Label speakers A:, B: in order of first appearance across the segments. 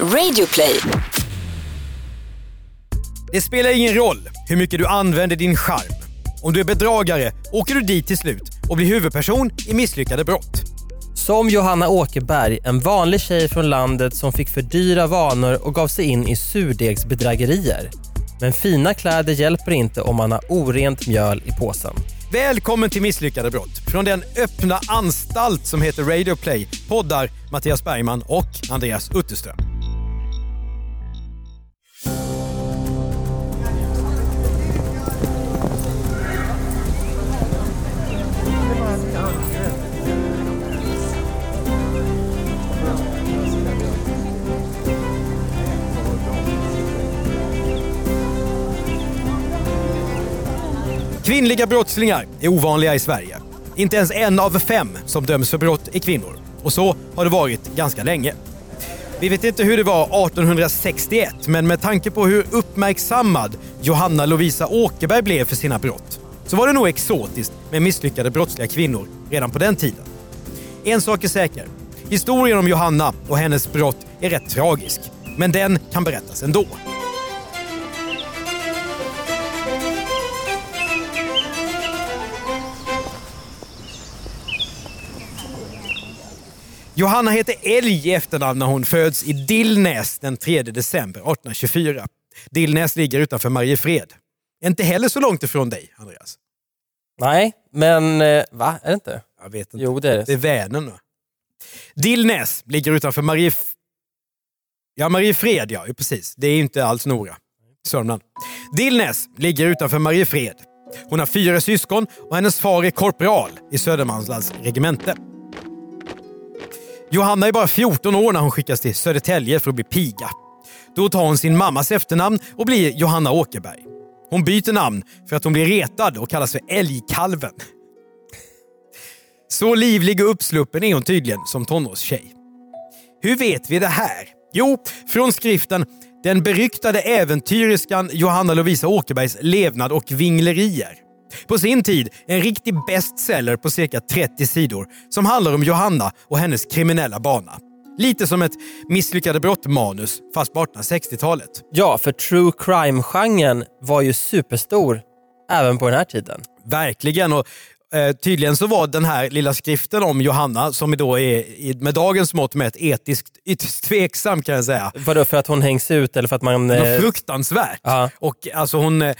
A: Radioplay.
B: Det spelar ingen roll hur mycket du använder din charm. Om du är bedragare åker du dit till slut och blir huvudperson i misslyckade brott.
C: Som Johanna Åkerberg, en vanlig tjej från landet som fick för dyra vanor och gav sig in i surdegsbedrägerier. Men fina kläder hjälper inte om man har orent mjöl i påsen.
B: Välkommen till Misslyckade brott. Från den öppna anstalt som heter Radio Play poddar Mattias Bergman och Andreas Utterström. Kvinnliga brottslingar är ovanliga i Sverige. Inte ens en av fem som döms för brott är kvinnor. Och så har det varit ganska länge. Vi vet inte hur det var 1861, men med tanke på hur uppmärksammad Johanna Lovisa Åkerberg blev för sina brott så var det nog exotiskt med misslyckade brottsliga kvinnor redan på den tiden. En sak är säker. Historien om Johanna och hennes brott är rätt tragisk. Men den kan berättas ändå. Johanna heter Älg i efternamn när hon föds i Dillnäs den 3 december 1824. Dillnäs ligger utanför Mariefred. Inte heller så långt ifrån dig, Andreas.
C: Nej, men eh, va? Är det inte?
B: Jag vet inte.
C: Jo, det är det.
B: Det är Vänern. Dillnäs ligger utanför Marief... Ja, Mariefred ja, ja, precis. Det är inte alls Nora. Sörmland. Dillnäs ligger utanför Mariefred. Hon har fyra syskon och hennes far är korpral i Södermanlands regemente. Johanna är bara 14 år när hon skickas till Södertälje för att bli piga. Då tar hon sin mammas efternamn och blir Johanna Åkerberg. Hon byter namn för att hon blir retad och kallas för Älgkalven. Så livlig och uppsluppen är hon tydligen som tonårstjej. Hur vet vi det här? Jo, från skriften Den beryktade äventyriskan Johanna Lovisa Åkerbergs levnad och vinglerier. På sin tid en riktig bestseller på cirka 30 sidor som handlar om Johanna och hennes kriminella bana. Lite som ett misslyckade brott-manus fast på 1860-talet.
C: Ja, för true crime-genren var ju superstor även på den här tiden.
B: Verkligen. Och, eh, tydligen så var den här lilla skriften om Johanna, som då är med dagens mått mätt etiskt ytterst tveksam kan jag säga.
C: Vadå, för att hon hängs ut eller för att man...
B: Något
C: Eh,
B: fruktansvärt.
C: Ja.
B: Och alltså hon eh,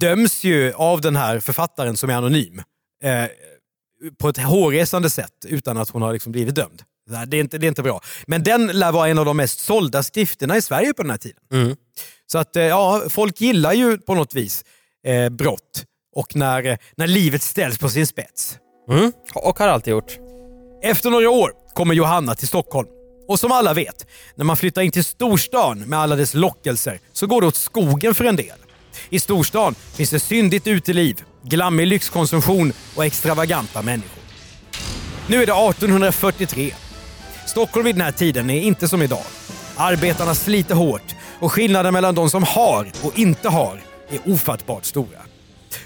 B: döms ju av den här författaren som är anonym eh, på ett hårresande sätt utan att hon har liksom blivit dömd. Det är, inte, det är inte bra. Men den lär vara en av de mest sålda skrifterna i Sverige på den här tiden.
C: mm.
B: Så att eh, ja, folk gillar ju på något vis eh, brott och när, eh, när livet ställs på sin spets.
C: Mm. Och har alltid gjort.
B: Efter några år kommer Johanna till Stockholm. Och som alla vet, när man flyttar in till storstan med alla dess lockelser så går det åt skogen för en del. I storstan finns det syndigt uteliv, glammig lyxkonsumtion och extravaganta människor. Nu är det 1843. Stockholm vid den här tiden är inte som idag. Arbetarna sliter hårt och skillnaden mellan de som har och inte har är ofattbart stora.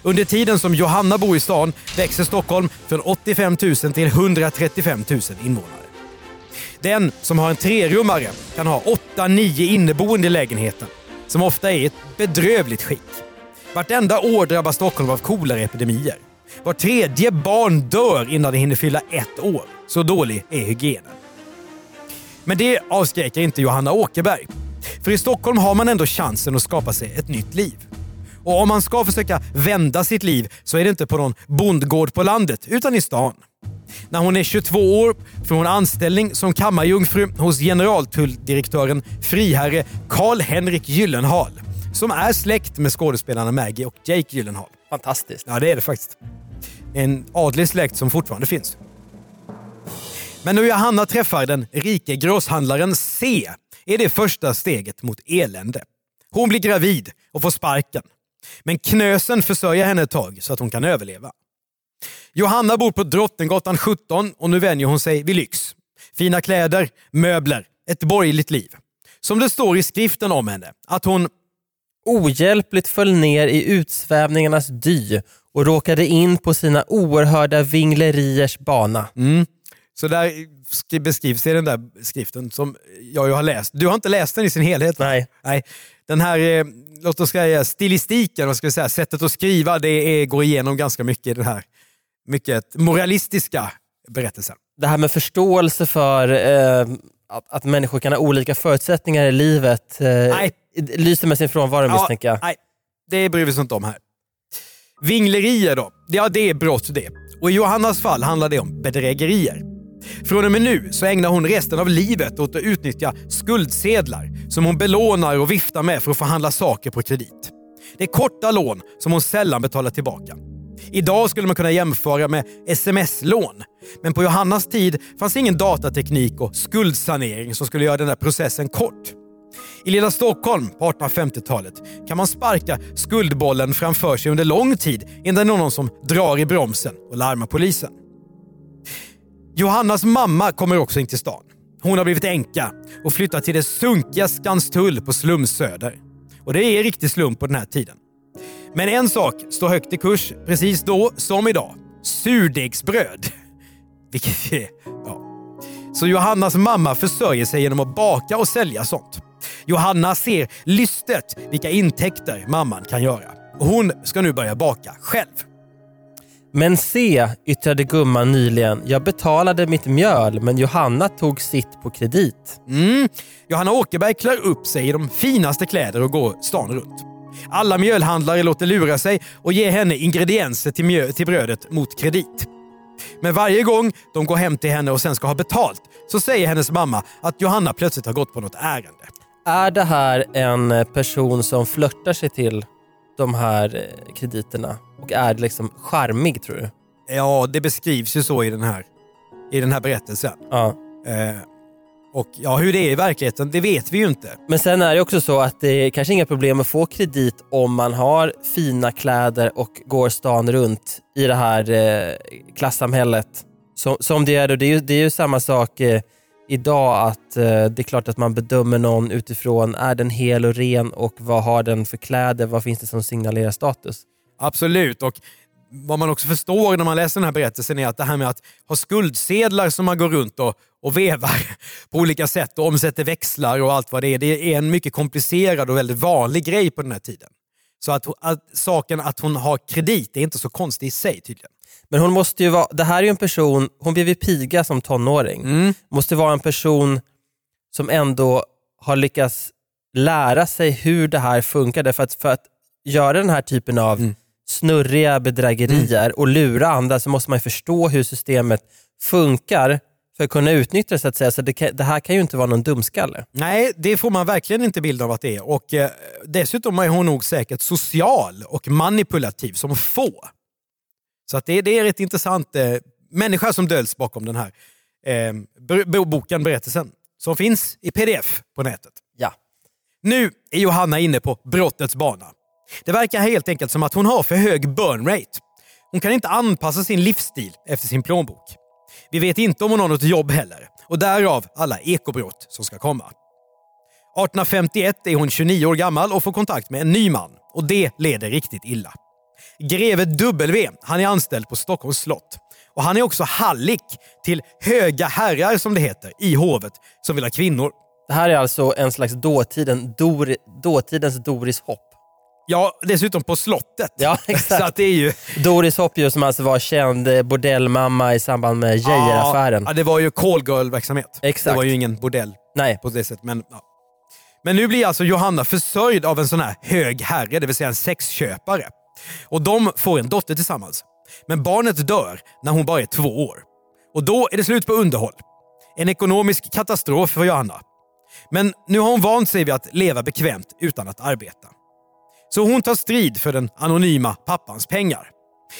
B: Under tiden som Johanna bor i stan växer Stockholm från 85 000 till 135 000 invånare. Den som har en trerummare kan ha 8-9 inneboende i lägenheten, som ofta är i ett bedrövligt skick. Vartenda år drabbas Stockholm av koleraepidemier. Var tredje barn dör innan det hinner fylla ett år. Så dålig är hygienen. Men det avskräcker inte Johanna Åkerberg. För i Stockholm har man ändå chansen att skapa sig ett nytt liv. Och om man ska försöka vända sitt liv så är det inte på någon bondgård på landet, utan i stan. När hon är 22 år får hon anställning som kammarjungfru hos generaltulldirektören friherre Karl-Henrik Gyllenhaal, som är släkt med skådespelarna Maggie och Jake Gyllenhaal.
C: Fantastiskt.
B: Ja, det är det faktiskt. En adlig släkt som fortfarande finns. Men när Johanna träffar den rike grosshandlaren C är det första steget mot elände. Hon blir gravid och får sparken. Men Knösen försörjer henne ett tag så att hon kan överleva. Johanna bor på Drottninggatan 17 och nu vänjer hon sig vid lyx. Fina kläder, möbler, ett borgerligt liv. Som det står i skriften om henne, att hon
C: Ohjälpligt föll ner i utsvävningarnas dy och råkade in på sina oerhörda vingleriers bana.
B: Mm. Så där skri- beskrivs i den där skriften som jag ju har läst. Du har inte läst den i sin helhet?
C: Nej.
B: Nej. Den här, eh, låt oss säga stilistiken, vad ska vi säga, sättet att skriva, det är, går igenom ganska mycket i den här mycket moralistiska berättelsen.
C: Det här med förståelse för eh, att, att människor kan ha olika förutsättningar i livet eh,
B: Nej.
C: lyser med sin frånvaro misstänker jag.
B: Nej, det bryr vi oss inte om här. Vinglerier då? Ja, det är brott det. Och i Johannas fall handlar det om bedrägerier. Från och med nu så ägnar hon resten av livet åt att utnyttja skuldsedlar som hon belånar och viftar med för att förhandla saker på kredit. Det är korta lån som hon sällan betalar tillbaka. Idag skulle man kunna jämföra med sms-lån. Men på Johannas tid fanns ingen datateknik och skuldsanering som skulle göra den där processen kort. I lilla Stockholm på 1850-talet kan man sparka skuldbollen framför sig under lång tid innan det är någon som drar i bromsen och larmar polisen. Johannas mamma kommer också in till stan. Hon har blivit änka och flyttat till det sunkiga Skanstull på Slumsöder. Och det är riktig slum på den här tiden. Men en sak står högt i kurs precis då som idag. Surdegsbröd. Vilket är... Ja. Så Johannas mamma försörjer sig genom att baka och sälja sånt. Johanna ser lystet vilka intäkter mamman kan göra. Och hon ska nu börja baka själv.
C: Men se, yttrade gumman nyligen, jag betalade mitt mjöl men Johanna tog sitt på kredit.
B: Mm. Johanna Åkerberg klär upp sig i de finaste kläder och går stan runt. Alla mjölhandlare låter lura sig och ger henne ingredienser till, mjö- till brödet mot kredit. Men varje gång de går hem till henne och sen ska ha betalt så säger hennes mamma att Johanna plötsligt har gått på något ärende.
C: Är det här en person som flörtar sig till de här eh, krediterna och är liksom charmig tror du?
B: Ja, det beskrivs ju så i den här, i den här berättelsen.
C: Ja.
B: Eh, och ja, hur det är i verkligheten, det vet vi ju inte.
C: Men sen är det också så att det är kanske inga problem att få kredit om man har fina kläder och går stan runt i det här eh, klassamhället. Som, som det är då, det är ju, det är ju samma sak eh, idag att eh, det är klart att man bedömer någon utifrån, är den hel och ren och vad har den för kläder, vad finns det som signalerar status?
B: Absolut. Och vad man också förstår när man läser den här berättelsen är att det här med att ha skuldsedlar som man går runt och, och vevar på olika sätt och omsätter växlar och allt vad det är. Det är en mycket komplicerad och väldigt vanlig grej på den här tiden. Så att, att saken att hon har kredit är inte så konstig i sig tydligen.
C: Men hon måste ju vara, det här är ju en person, hon blev ju piga som tonåring.
B: Mm.
C: Måste vara en person som ändå har lyckats lära sig hur det här funkar. Därför att för att göra den här typen av
B: Mm.
C: Snurriga bedrägerier och lura andra så måste man förstå hur systemet funkar för att kunna utnyttja det så att säga. Så det, kan, det här kan ju inte vara någon dumskalle.
B: Nej, det får man verkligen inte bild av att det är. Och eh, Dessutom är hon nog säkert social och manipulativ som få. Så att det, det är rätt intressant eh, människa som döljs bakom den här eh, boken, berättelsen, som finns i pdf på nätet.
C: Ja.
B: Nu är Johanna inne på brottets bana. Det verkar helt enkelt som att hon har för hög burn rate. Hon kan inte anpassa sin livsstil efter sin plånbok. Vi vet inte om hon har något jobb heller och därav alla ekobrott som ska komma. 1851 är hon 29 år gammal och får kontakt med en ny man och det leder riktigt illa. Greve W, han är anställd på Stockholms slott. Och han är också hallick till höga herrar som det heter i hovet som vill ha kvinnor.
C: Det här är alltså en slags dåtiden, Dor, dåtidens Doris Hopp.
B: Ja, dessutom på slottet.
C: Ja,
B: Så
C: exakt.
B: att det är ju...
C: Doris Hopp ju som alltså var känd eh, bordellmamma i samband med Geijeraffären.
B: Ja, det var ju call girl-verksamhet.
C: Exakt.
B: Det var ju ingen bordell
C: Nej,
B: på det sättet. Men, ja. men nu blir alltså Johanna försörjd av en sån här hög herre, det vill säga en sexköpare. Och de får en dotter tillsammans. Men barnet dör när hon bara är två år. Och då är det slut på underhåll. En ekonomisk katastrof för Johanna. Men nu har hon vant sig vid att leva bekvämt utan att arbeta. Så hon tar strid för den anonyma pappans pengar.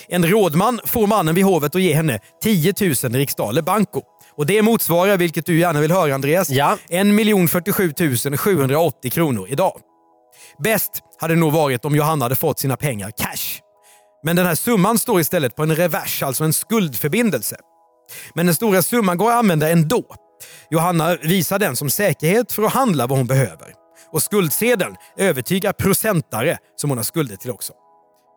B: En rådman får mannen vid hovet att ge henne 10 000 riksdaler banco. Och det motsvarar, vilket du gärna vill höra Andreas,
C: Ja.
B: 1 047 780 kronor idag. Bäst hade det nog varit om Johanna hade fått sina pengar cash. Men den här summan står istället på en revers, alltså en skuldförbindelse. Men den stora summan går att använda ändå. Johanna visar den som säkerhet för att handla vad hon behöver. Och skuldsedeln övertygar procentare som hon har skulder till också.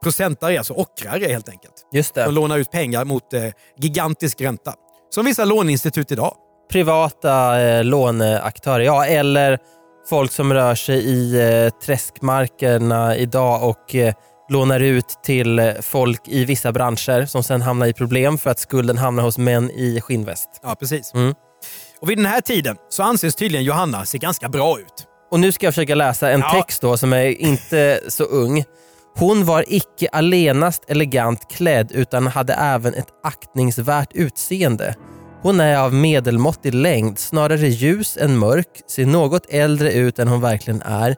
B: Procentare är alltså ockrare helt enkelt.
C: just
B: De
C: det.
B: lånar ut pengar mot eh, gigantisk ränta. Som vissa låneinstitut idag.
C: Privata eh, låneaktörer, ja eller folk som rör sig i eh, träskmarkerna idag och eh, lånar ut till eh, folk i vissa branscher som sen hamnar i problem för att skulden hamnar hos män i skinnväst.
B: Ja, precis.
C: Mm.
B: Och vid den här tiden så anses tydligen Johanna se ganska bra ut.
C: Och nu ska jag försöka läsa en
B: Ja.
C: text då som är inte så ung. Hon var icke allenast elegant klädd utan hade även ett aktningsvärt utseende. Hon är av medelmåttig längd, snarare ljus än mörk, ser något äldre ut än hon verkligen är,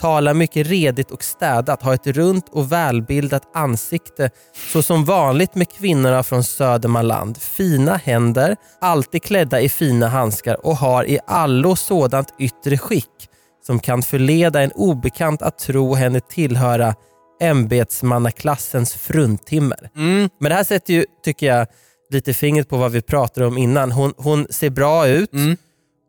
C: talar mycket redigt och städat, har ett runt och välbildat ansikte så som vanligt med kvinnorna från Södermanland. Fina händer, alltid klädda i fina handskar och har i allo sådant yttre skick som kan förleda en obekant att tro henne tillhöra ämbetsmannaklassens fruntimmer.
B: Mm.
C: Men det här sätter ju, tycker jag, lite fingret på vad vi pratade om innan. Hon, hon ser bra ut,
B: Mm.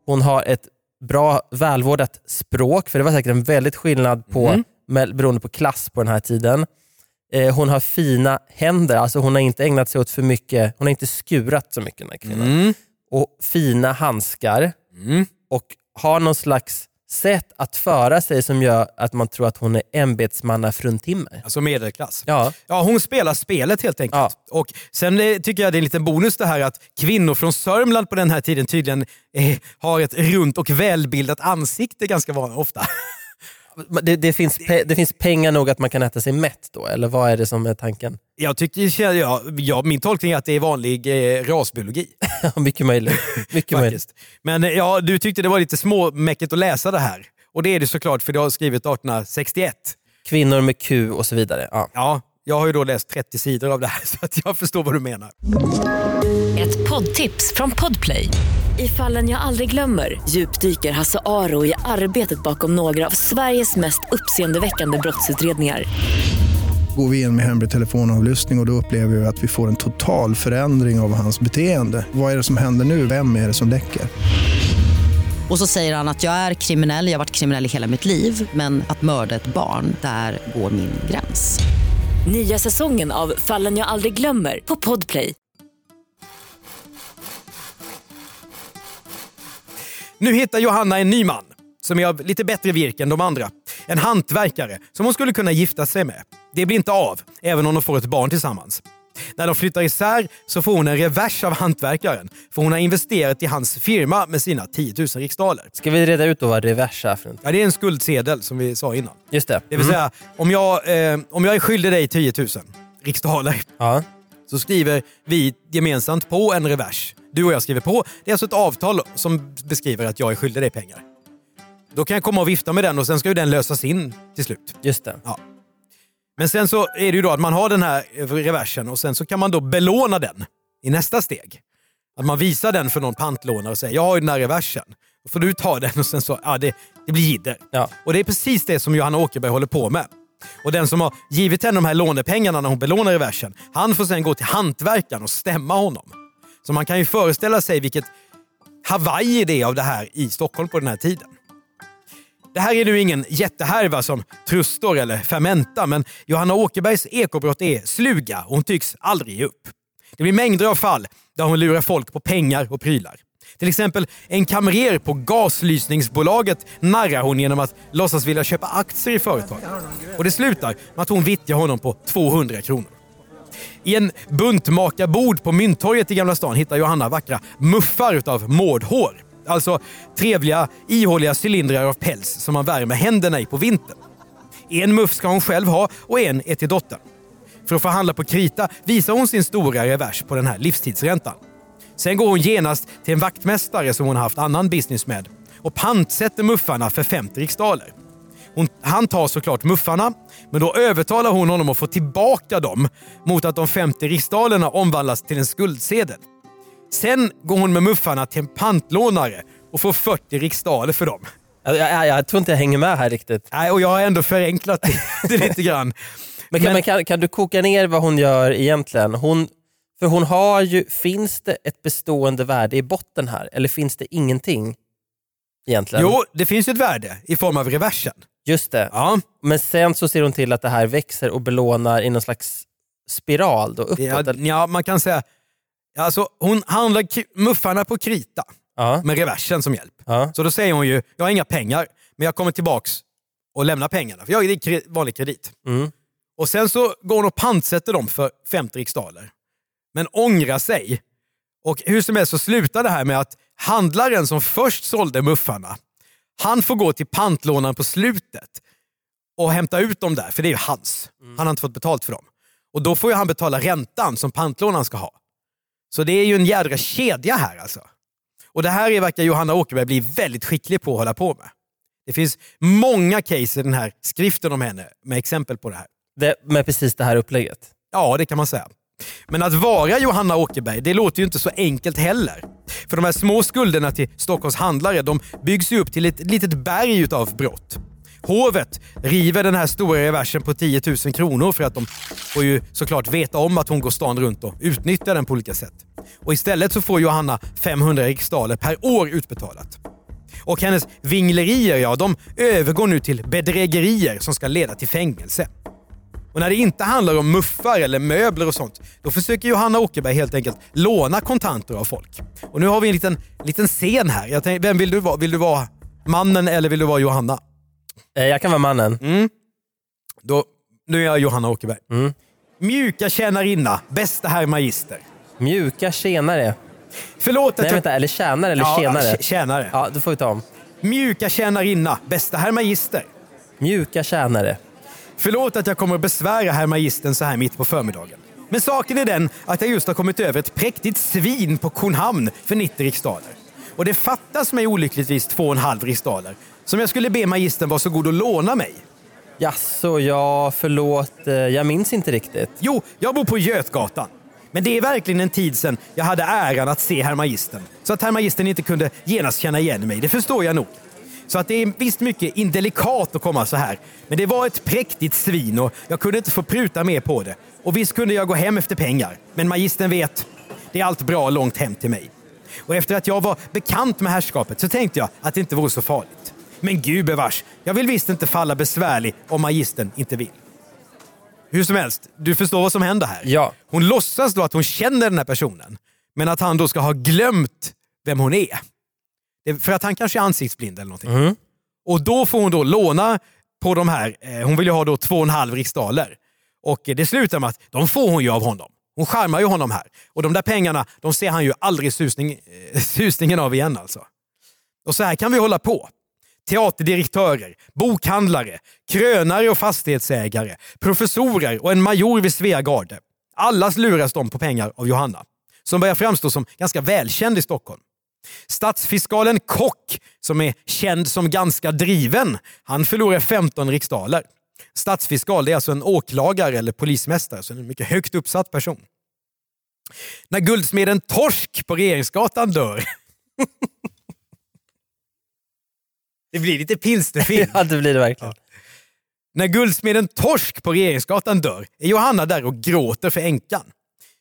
C: hon har ett bra välvårdat språk, för det var säkert en väldigt skillnad på,
B: Mm.
C: med, beroende på klass på den här tiden. Eh, hon har fina händer, alltså hon har inte ägnat sig åt för mycket, hon har inte skurat så mycket den här kvinnan.
B: Mm.
C: Och fina handskar
B: Mm.
C: och har någon slags sätt att föra sig som gör att man tror att hon är ämbetsmannafruntimmer.
B: Alltså medelklass.
C: Ja,
B: Ja, hon spelar spelet helt enkelt.
C: Ja.
B: Och Sen eh, tycker jag det är en liten bonus det här att kvinnor från Sörmland på den här tiden tydligen eh, har ett runt och välbildat ansikte ganska ofta.
C: det, det, finns pe- det finns pengar nog att man kan äta sig mätt då, eller vad är det som är tanken?
B: Jag tycker, ja, ja, min tolkning är att det är vanlig eh, rasbiologi.
C: Mycket möjligt. Mycket möjligt.
B: Men eh, ja, du tyckte det var lite småmäckigt att läsa det här. Och det är det såklart för du har skrivit 1861.
C: Kvinnor med Q och så vidare. Ja.
B: Ja, jag har ju då läst 30 sidor av det här så att jag förstår vad du menar.
A: Ett poddtips från Podplay. I fallen jag aldrig glömmer djupdyker Hasse Aro i arbetet bakom några av Sveriges mest uppseendeväckande brottsutredningar.
D: Går vi in med hemlig telefonavlyssning och, och då upplever vi att vi får en total förändring av hans beteende. Vad är det som händer nu? Vem är det som läcker?
E: Och så säger han att jag är kriminell, jag har varit kriminell i hela mitt liv men att mörda ett barn, där går min gräns.
A: Nya säsongen av Fallen jag aldrig glömmer på Podplay.
B: Nu hittar Johanna en ny man som är av lite bättre virke än de andra. En hantverkare som hon skulle kunna gifta sig med. Det blir inte av, även om de får ett barn tillsammans. När de flyttar isär så får hon en revers av hantverkaren för hon har investerat i hans firma med sina 10 000 riksdaler.
C: Ska vi reda ut då vad revers är för något?
B: Ja, det är en skuldsedel som vi sa innan.
C: Just det.
B: Det vill
C: Mm.
B: säga, om jag, eh, om jag är skyldig dig 10 000 riksdaler
C: Ja.
B: så skriver vi gemensamt på en revers. Du och jag skriver på. Det är alltså ett avtal som beskriver att jag är skyldig dig pengar. Då kan jag komma och vifta med den och sen ska ju den lösas in till slut.
C: Just det.
B: Men sen så är det ju då att man har den här reversen och sen så kan man då belåna den i nästa steg. Att man visar den för någon pantlånare och säger jag har ju den här reversen. Då får du ta den och sen så, ja det, det blir jidder.
C: Ja.
B: Och det är precis det som Johanna Åkerberg håller på med. Och den som har givit henne de här lånepengarna när hon belånar reversen, han får sen gå till hantverkaren och stämma honom. Så man kan ju föreställa sig vilket Hawaii det är av det här i Stockholm på den här tiden. Det här är nu ingen jättehärva som Trustor eller Fermenta, men Johanna Åkerbergs ekobrott är sluga och hon tycks aldrig ge upp. Det blir mängder av fall där hon lurar folk på pengar och prylar. Till exempel en kamrer på gaslysningsbolaget narrar hon genom att låtsas vilja köpa aktier i företaget. Och det slutar med att hon vittjar honom på 200 kronor. I en buntmakarbod på Mynttorget i Gamla stan hittar Johanna vackra muffar utav mårdhår. Alltså trevliga, ihåliga cylindrar av päls som man värmer händerna i på vintern. En muff ska hon själv ha och en är till dottern. För att förhandla på krita visar hon sin stora revers på den här livstidsräntan. Sen går hon genast till en vaktmästare som hon har haft annan business med och pantsätter muffarna för 50 riksdaler. Hon, han tar såklart muffarna, men då övertalar hon honom att få tillbaka dem mot att de 50 riksdalerna omvandlas till en skuldsedel. Sen går hon med muffarna till en pantlånare och får 40 riksdaler för dem.
C: Jag, jag, jag tror inte jag hänger med här riktigt.
B: Nej, och jag har ändå förenklat det, det lite grann.
C: Men, kan,
B: Men-
C: kan, kan du koka ner vad hon gör egentligen? Hon, för hon har ju, finns det ett bestående värde i botten här eller finns det ingenting egentligen?
B: Jo, det finns ett värde i form av reversen.
C: Just det.
B: Ja,
C: Men sen så ser hon till att det här växer och belånar i någon slags spiral då, uppåt.
B: ja, ja man kan säga Alltså, hon handlar muffarna på krita
C: Ja.
B: med reversen som hjälp.
C: Ja.
B: Så då säger hon ju, jag har inga pengar, men jag kommer tillbaks och lämnar pengarna. För jag är kre- vanlig kredit.
C: Mm.
B: Och sen så går hon och pantsätter dem för 50 riksdaler. Men ångrar sig. Och hur som helst så slutar det här med att handlaren som först sålde muffarna, han får gå till pantlånaren på slutet och hämta ut dem där, för det är ju hans. Han har inte fått betalt för dem. Och då får han betala räntan som pantlånaren ska ha. Så det är ju en jädra kedja här alltså. Och det här är- verkar Johanna Åkerberg bli väldigt skicklig på att hålla på med. Det finns många case i den här skriften om henne med exempel på det här.
C: Det, med precis det här upplägget.
B: Ja, det kan man säga. Men att vara Johanna Åkerberg, det låter ju inte så enkelt heller. För de här små skulderna till Stockholms handlare, de byggs ju upp till ett litet berg utav brott. Hovet river den här stora reversen på 10 000 kronor för att de får ju såklart veta om att hon går stan runt och utnyttjar den på olika sätt. Och istället så får Johanna 500 riksdaler per år utbetalat. Och hennes vinglerier, ja, de övergår nu till bedrägerier som ska leda till fängelse. Och när det inte handlar om muffar eller möbler och sånt, då försöker Johanna Åkerberg helt enkelt låna kontanter av folk. Och nu har vi en liten, liten scen här. Jag vem vill du vara? Vill du vara mannen eller vill du vara Johanna?
C: Eh, Jag kan vara mannen.
B: Då, nu är jag Johanna Åkerberg.
C: Mm.
B: Mjuka tjänarinna, bästa herr magister.
C: Mjuka tjänare.
B: Förlåt att
C: Nej
B: jag...
C: vänta, eller tjänare eller
B: Ja,
C: tjänare?
B: tj- tjänare.
C: Ja, då får vi ta om.
B: Mjuka tjänarinna, bästa herr magister.
C: Mjuka tjänare.
B: Förlåt att jag kommer att besvära herr magistern så här mitt på förmiddagen. Men saken är den att jag just har kommit över ett präktigt svin på Kornhamn för 90 riksdaler. Och det fattas mig olyckligtvis två och en halv riksdaler som jag skulle be magistern vara så god att låna mig.
C: Jaså, ja, förlåt. eh, Jag minns inte riktigt.
B: Jo, jag bor på Götgatan. Men det är verkligen en tid sedan jag hade äran att se herr magistern. Så att herr magistern inte kunde genast känna igen mig, det förstår jag nog. Så att det är visst mycket indelikat att komma så här. Men det var ett präktigt svin och jag kunde inte få pruta mer på det. Och visst kunde jag gå hem efter pengar. Men magistern vet, det är allt bra långt hem till mig. Och efter att jag var bekant med herrskapet så tänkte jag att det inte vore så farligt. Men gud bevars, jag vill visst inte falla besvärlig om magistern inte vill. Hur som helst, du förstår vad som händer här.
C: Ja.
B: Hon låtsas då att hon känner den här personen, men att han då ska ha glömt vem hon är. För att han kanske är ansiktsblind eller någonting. Och då får hon då låna på de här, eh, hon vill ju ha då två och en halv riksdaler. Och det slutar med att de får hon ju av honom. Hon charmar ju honom här. Och de där pengarna, de ser han ju aldrig susning, eh, susningen av igen alltså. Och så här kan vi hålla på. Teaterdirektörer, bokhandlare, krönare och fastighetsägare, professorer och en major vid Svea garde. Allas luras de på pengar av Johanna, som börjar framstå som ganska välkänd i Stockholm. Statsfiskalen Kock, som är känd som ganska driven, han förlorar 15 riksdaler. Statsfiskal det är alltså en åklagare eller polismästare, så en mycket högt uppsatt person. När guldsmeden Torsk på Regeringsgatan dör Det blir lite pilsnerfilm.
C: Ja, det blir det verkligen.
B: När guldsmeden Torsk på Regeringsgatan dör är Johanna där och gråter för änkan.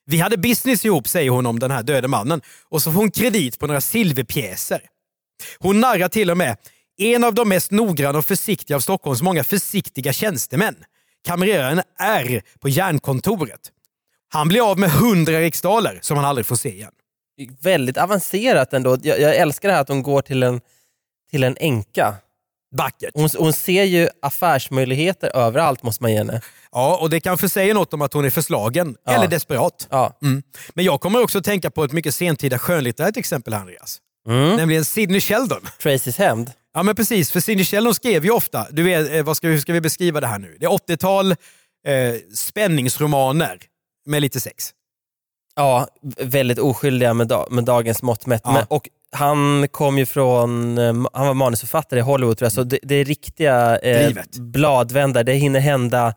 B: Vi hade business ihop, säger hon om den här döde mannen. Och så får hon kredit på några silverpjäser. Hon narrar till och med en av de mest noggranna och försiktiga av Stockholms många försiktiga tjänstemän. Kamreraren R på järnkontoret. Han blir av med 100 riksdaler som han aldrig får se igen.
C: Väldigt avancerat ändå. Jag, jag älskar det här att hon går till en, till en änka.
B: Vackert.
C: Hon, hon ser ju affärsmöjligheter överallt måste man ge henne.
B: Ja, och det kanske säger något om att hon är förslagen
C: Ja.
B: eller desperat.
C: Ja.
B: Mm. Men jag kommer också att tänka på ett mycket sentida skönlitterärt exempel, Andreas.
C: Mm.
B: Nämligen Sidney Sheldon.
C: Tracys hämnd.
B: Ja men precis, för Sidney Sheldon skrev ju ofta, du vet, eh, vad ska, hur ska vi beskriva det här nu? Det är 80-tal eh, spänningsromaner med lite sex.
C: Ja, väldigt oskyldiga med, da, med dagens mått mätt.
B: Ja.
C: Men, och han kom ju från, eh, han var manusförfattare i Hollywood tror jag, så det, det är riktiga eh,
B: Livet.
C: bladvändare. Det hinner hända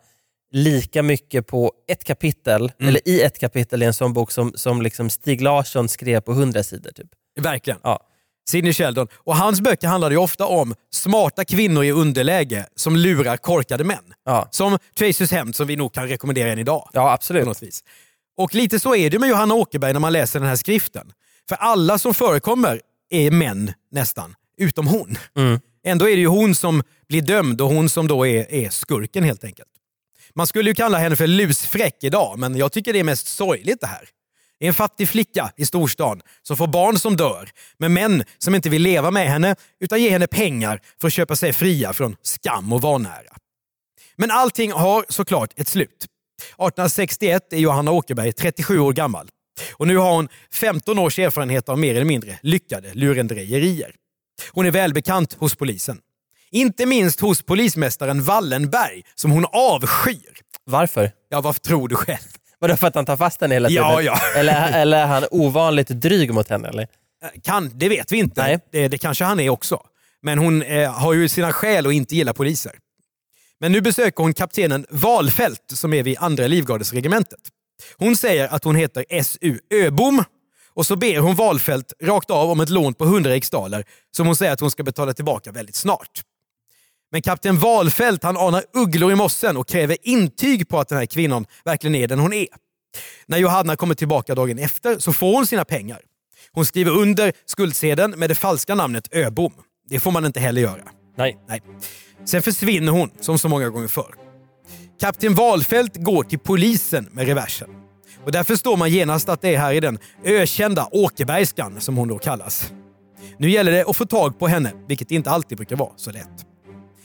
C: lika mycket på ett kapitel,
B: Mm.
C: eller i ett kapitel i en sån bok som, som liksom Stig Larsson skrev på hundra sidor. Typ.
B: Verkligen.
C: Ja.
B: Sidney Sheldon. Och hans böcker handlade ju ofta om smarta kvinnor i underläge som lurar korkade män.
C: Ja.
B: Som Tracys hämnd som vi nog kan rekommendera än idag.
C: ja, absolut.
B: något vis. Och lite så är det med Johanna Åkerberg när man läser den här skriften. För alla som förekommer är män nästan, utom hon.
C: Mm.
B: Ändå är det ju hon som blir dömd och hon som då är, är skurken helt enkelt. Man skulle ju kalla henne för lusfräck idag, men jag tycker det är mest sorgligt det här. Det är en fattig flicka i storstan som får barn som dör med män som inte vill leva med henne utan ger henne pengar för att köpa sig fria från skam och vanära. Men allting har såklart ett slut. 1861 är Johanna Åkerberg 37 år gammal och nu har hon 15 års erfarenhet av mer eller mindre lyckade lurendrejerier. Hon är välbekant hos polisen. Inte minst hos polismästaren Wallenberg som hon avskyr.
C: Varför?
B: Ja, vad tror du själv?
C: Vadå för att han tar fast henne hela tiden?
B: Ja, ja.
C: Eller, eller är han ovanligt dryg mot henne? Eller?
B: Kan, det vet vi inte.
C: Nej.
B: Det, det kanske han är också. Men hon eh, har ju sina skäl att inte gilla poliser. Men nu besöker hon kaptenen Valfält som är vid andra livgardesregementet. Hon säger att hon heter S.U. Öbom och så ber hon Valfält rakt av om ett lån på 100 riksdaler som hon säger att hon ska betala tillbaka väldigt snart. Men kapten Valfält han anar ugglor i mossen och kräver intyg på att den här kvinnan verkligen är den hon är. När Johanna kommer tillbaka dagen efter så får hon sina pengar. Hon skriver under skuldsedeln med det falska namnet Öbom. Det får man inte heller göra.
C: Nej.
B: Nej. Sen försvinner hon, som så många gånger förr. Kapten Valfält går till polisen med reversen. Och där förstår man genast att det är här i den ökända Åkerbergskan, som hon då kallas. Nu gäller det att få tag på henne, vilket inte alltid brukar vara så lätt.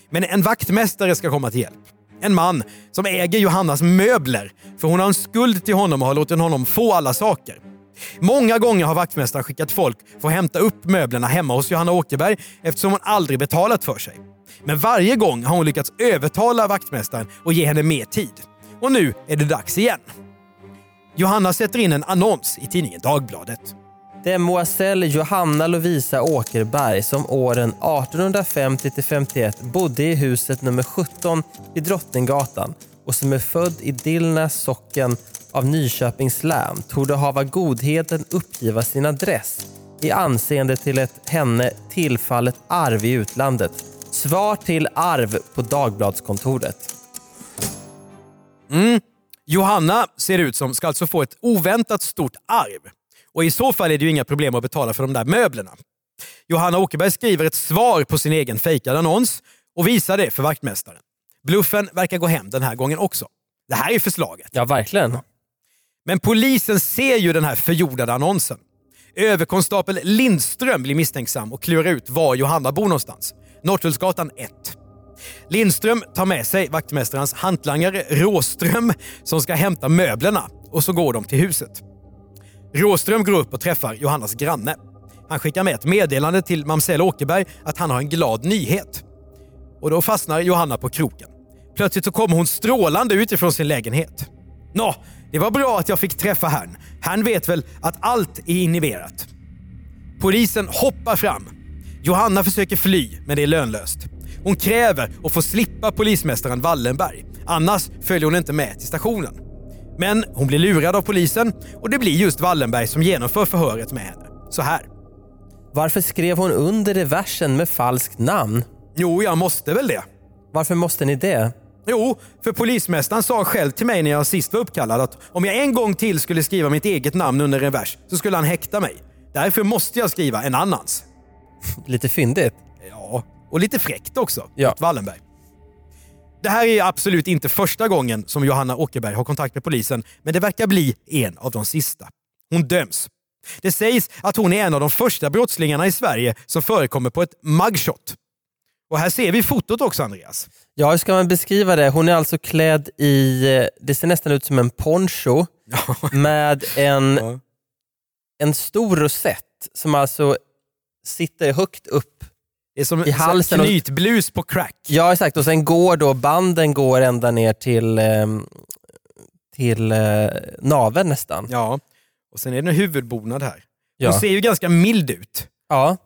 B: Men en vaktmästare ska komma till hjälp. En man som äger Johannas möbler, för hon har en skuld till honom och har låtit honom få alla saker. Många gånger har vaktmästaren skickat folk för att hämta upp möblerna hemma hos Johanna Åkerberg eftersom hon aldrig betalat för sig. Men varje gång har hon lyckats övertala vaktmästaren och ge henne mer tid. Och nu är det dags igen. Johanna sätter in en annons i tidningen Dagbladet.
C: Det är Moiselle Johanna Lovisa Åkerberg som åren 1850 till 51 bodde i huset nummer 17 vid Drottninggatan och som är född i Dillnäs socken av Nyköpings län torde hava godheten uppgiva sin adress i anseende till ett henne tillfallet arv i utlandet. Svar till arv på Dagbladskontoret.
B: Johanna ser ut som ska alltså få ett oväntat stort arv. Och i så fall är det ju inga problem att betala för de där möblerna. Johanna Åkerberg skriver ett svar på sin egen fejkade annons och visar det för vaktmästaren. Bluffen verkar gå hem den här gången också. Det här är förslaget.
C: Ja, verkligen.
B: Men polisen ser ju den här förjordade annonsen. Överkonstapel Lindström blir misstänksam och klurar ut var Johanna bor någonstans. Norrtullsgatan 1. Lindström tar med sig vaktmästarens hantlangare Råström som ska hämta möblerna och så går de till huset. Råström går upp och träffar Johannas granne. Han skickar med ett meddelande till mamsell Åkerberg att han har en glad nyhet. Och då fastnar Johanna på kroken. Plötsligt så kommer hon strålande utifrån sin lägenhet. Nå, det var bra att jag fick träffa herrn. Han vet väl att allt är inhiberat. Polisen hoppar fram. Johanna försöker fly, men det är lönlöst. Hon kräver att få slippa polismästaren Wallenberg. Annars följer hon inte med till stationen. Men hon blir lurad av polisen och det blir just Wallenberg som genomför förhöret med henne. Så här.
C: Varför skrev hon under reversen med falskt namn?
B: Jo, jag måste väl det.
C: Varför måste ni det?
B: Jo, för polismästaren sa själv till mig när jag sist var uppkallad att om jag en gång till skulle skriva mitt eget namn under en vers så skulle han häkta mig. Därför måste jag skriva en annans.
C: Lite fyndigt.
B: Ja, och lite fräckt också.
C: Ja.
B: mot Wallenberg. Det här är absolut inte första gången som Johanna Åkerberg har kontakt med polisen, men det verkar bli en av de sista. Hon döms. Det sägs att hon är en av de första brottslingarna i Sverige som förekommer på ett mugshot. Och här ser vi fotot också Andreas.
C: Ja, hur ska man beskriva det? Hon är alltså klädd i, eh, det ser nästan ut som en poncho med en, en stor rosett som alltså sitter högt upp.
B: Det är som
C: I halsen
B: knytblus på crack.
C: Ja exakt, och sen går då banden går ända ner till, ehm, till eh, naveln nästan.
B: Ja. Och sen är det en huvudbonad här. Hon
C: Ja.
B: ser ju ganska mild ut.
C: ja.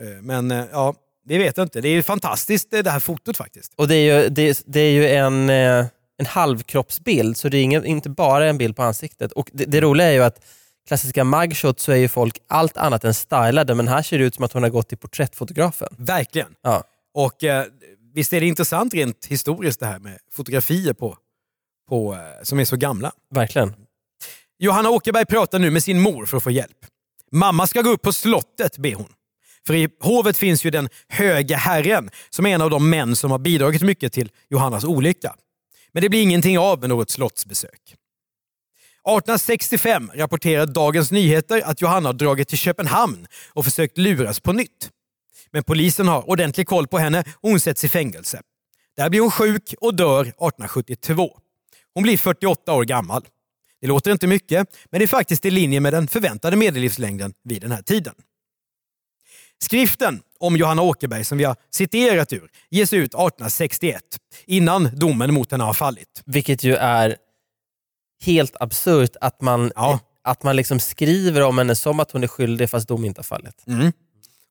B: Eh, Men eh, ja, det vet jag inte. Det är fantastiskt det här fotot faktiskt.
C: Och det är ju, det, det är ju en, eh, en halvkroppsbild, så det är ingen, inte bara en bild på ansiktet. Och det, det roliga är ju att klassiska mugshots så är ju folk allt annat än stylade, men här ser det ut som att hon har gått till porträttfotografen.
B: Verkligen.
C: Ja.
B: Och eh, visst är det intressant rent historiskt det här med fotografier på, på, eh, som är så gamla.
C: Verkligen.
B: Johanna Åkerberg pratar nu med sin mor för att få hjälp. Mamma ska gå upp på slottet, ber hon. För i hovet finns ju den höge herren som är en av de män som har bidragit mycket till Johannas olycka. Men det blir ingenting av med något slottsbesök. 1865 rapporterar Dagens Nyheter att Johanna har dragit till Köpenhamn och försökt luras på nytt. Men polisen har ordentlig koll på henne och hon sätts i fängelse. Där blir hon sjuk och dör 1872. Hon blir 48 år gammal. Det låter inte mycket, men det är faktiskt i linje med den förväntade medellivslängden vid den här tiden. Skriften om Johanna Åkerberg som vi har citerat ur ges ut 1861, innan domen mot henne har fallit.
C: Vilket ju är helt absurt att man,
B: Ja.
C: att man liksom skriver om henne som att hon är skyldig fast dom inte har fallit.
B: Mm.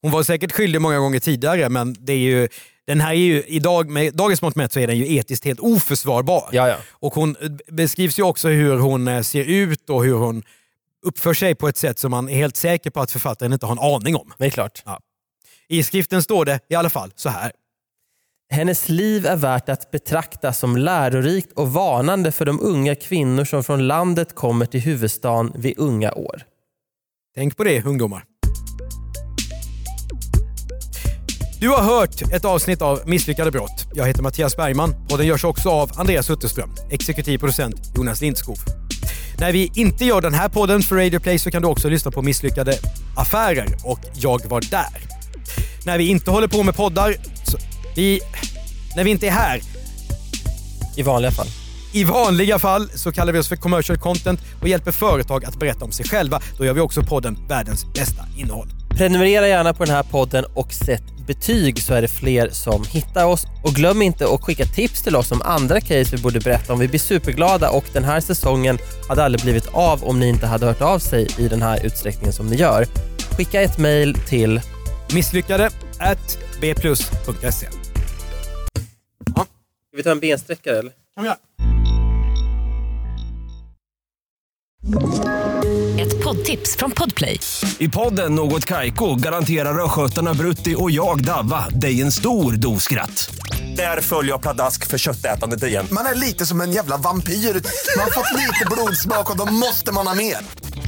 B: Hon var säkert skyldig många gånger tidigare, men det är ju, den här är ju, idag, med dagens mått mätt så är den ju etiskt helt oförsvarbar.
C: Ja, ja.
B: Och hon beskrivs ju också hur hon eh, ser ut och hur hon uppför sig på ett sätt som man är helt säker på att författaren inte har en aning om.
C: Det är klart.
B: I skriften står det i alla fall så här.
C: Hennes liv är värt att betrakta som lärorikt och varnande för de unga kvinnor som från landet kommer till huvudstaden vid unga år.
B: Tänk på det ungdomar. Du har hört ett avsnitt av Misslyckade brott. Jag heter Mattias Bergman och den görs också av Andreas Utterström, exekutiv producent Jonas Lindskov. När vi inte gör den här podden för Radio Play så kan du också lyssna på Misslyckade affärer och Jag var där. När vi inte håller på med poddar, vi, när vi inte är här
C: I vanliga fall.
B: i vanliga fall så kallar vi oss för commercial content och hjälper företag att berätta om sig själva. Då gör vi också podden Världens bästa innehåll.
C: Prenumerera gärna på den här podden och sätt betyg så är det fler som hittar oss. Och glöm inte att skicka tips till oss om andra case vi borde berätta om. Vi blir superglada och den här säsongen hade aldrig blivit av om ni inte hade hört av sig i den här utsträckningen som ni gör. Skicka ett mail till
B: Misslyckade at bplus.se.
C: Ska vi ta en bensträckare eller?
B: Kan vi göra.
A: Ett poddtips från Podplay.
F: I podden Något Kaiko garanterar östgötarna Brutti och jag, Davva, dig en stor dos skratt. Där följer jag pladask för köttätandet igen.
G: Man är lite som en jävla vampyr. Man har fått lite blodsmak och då måste man ha mer.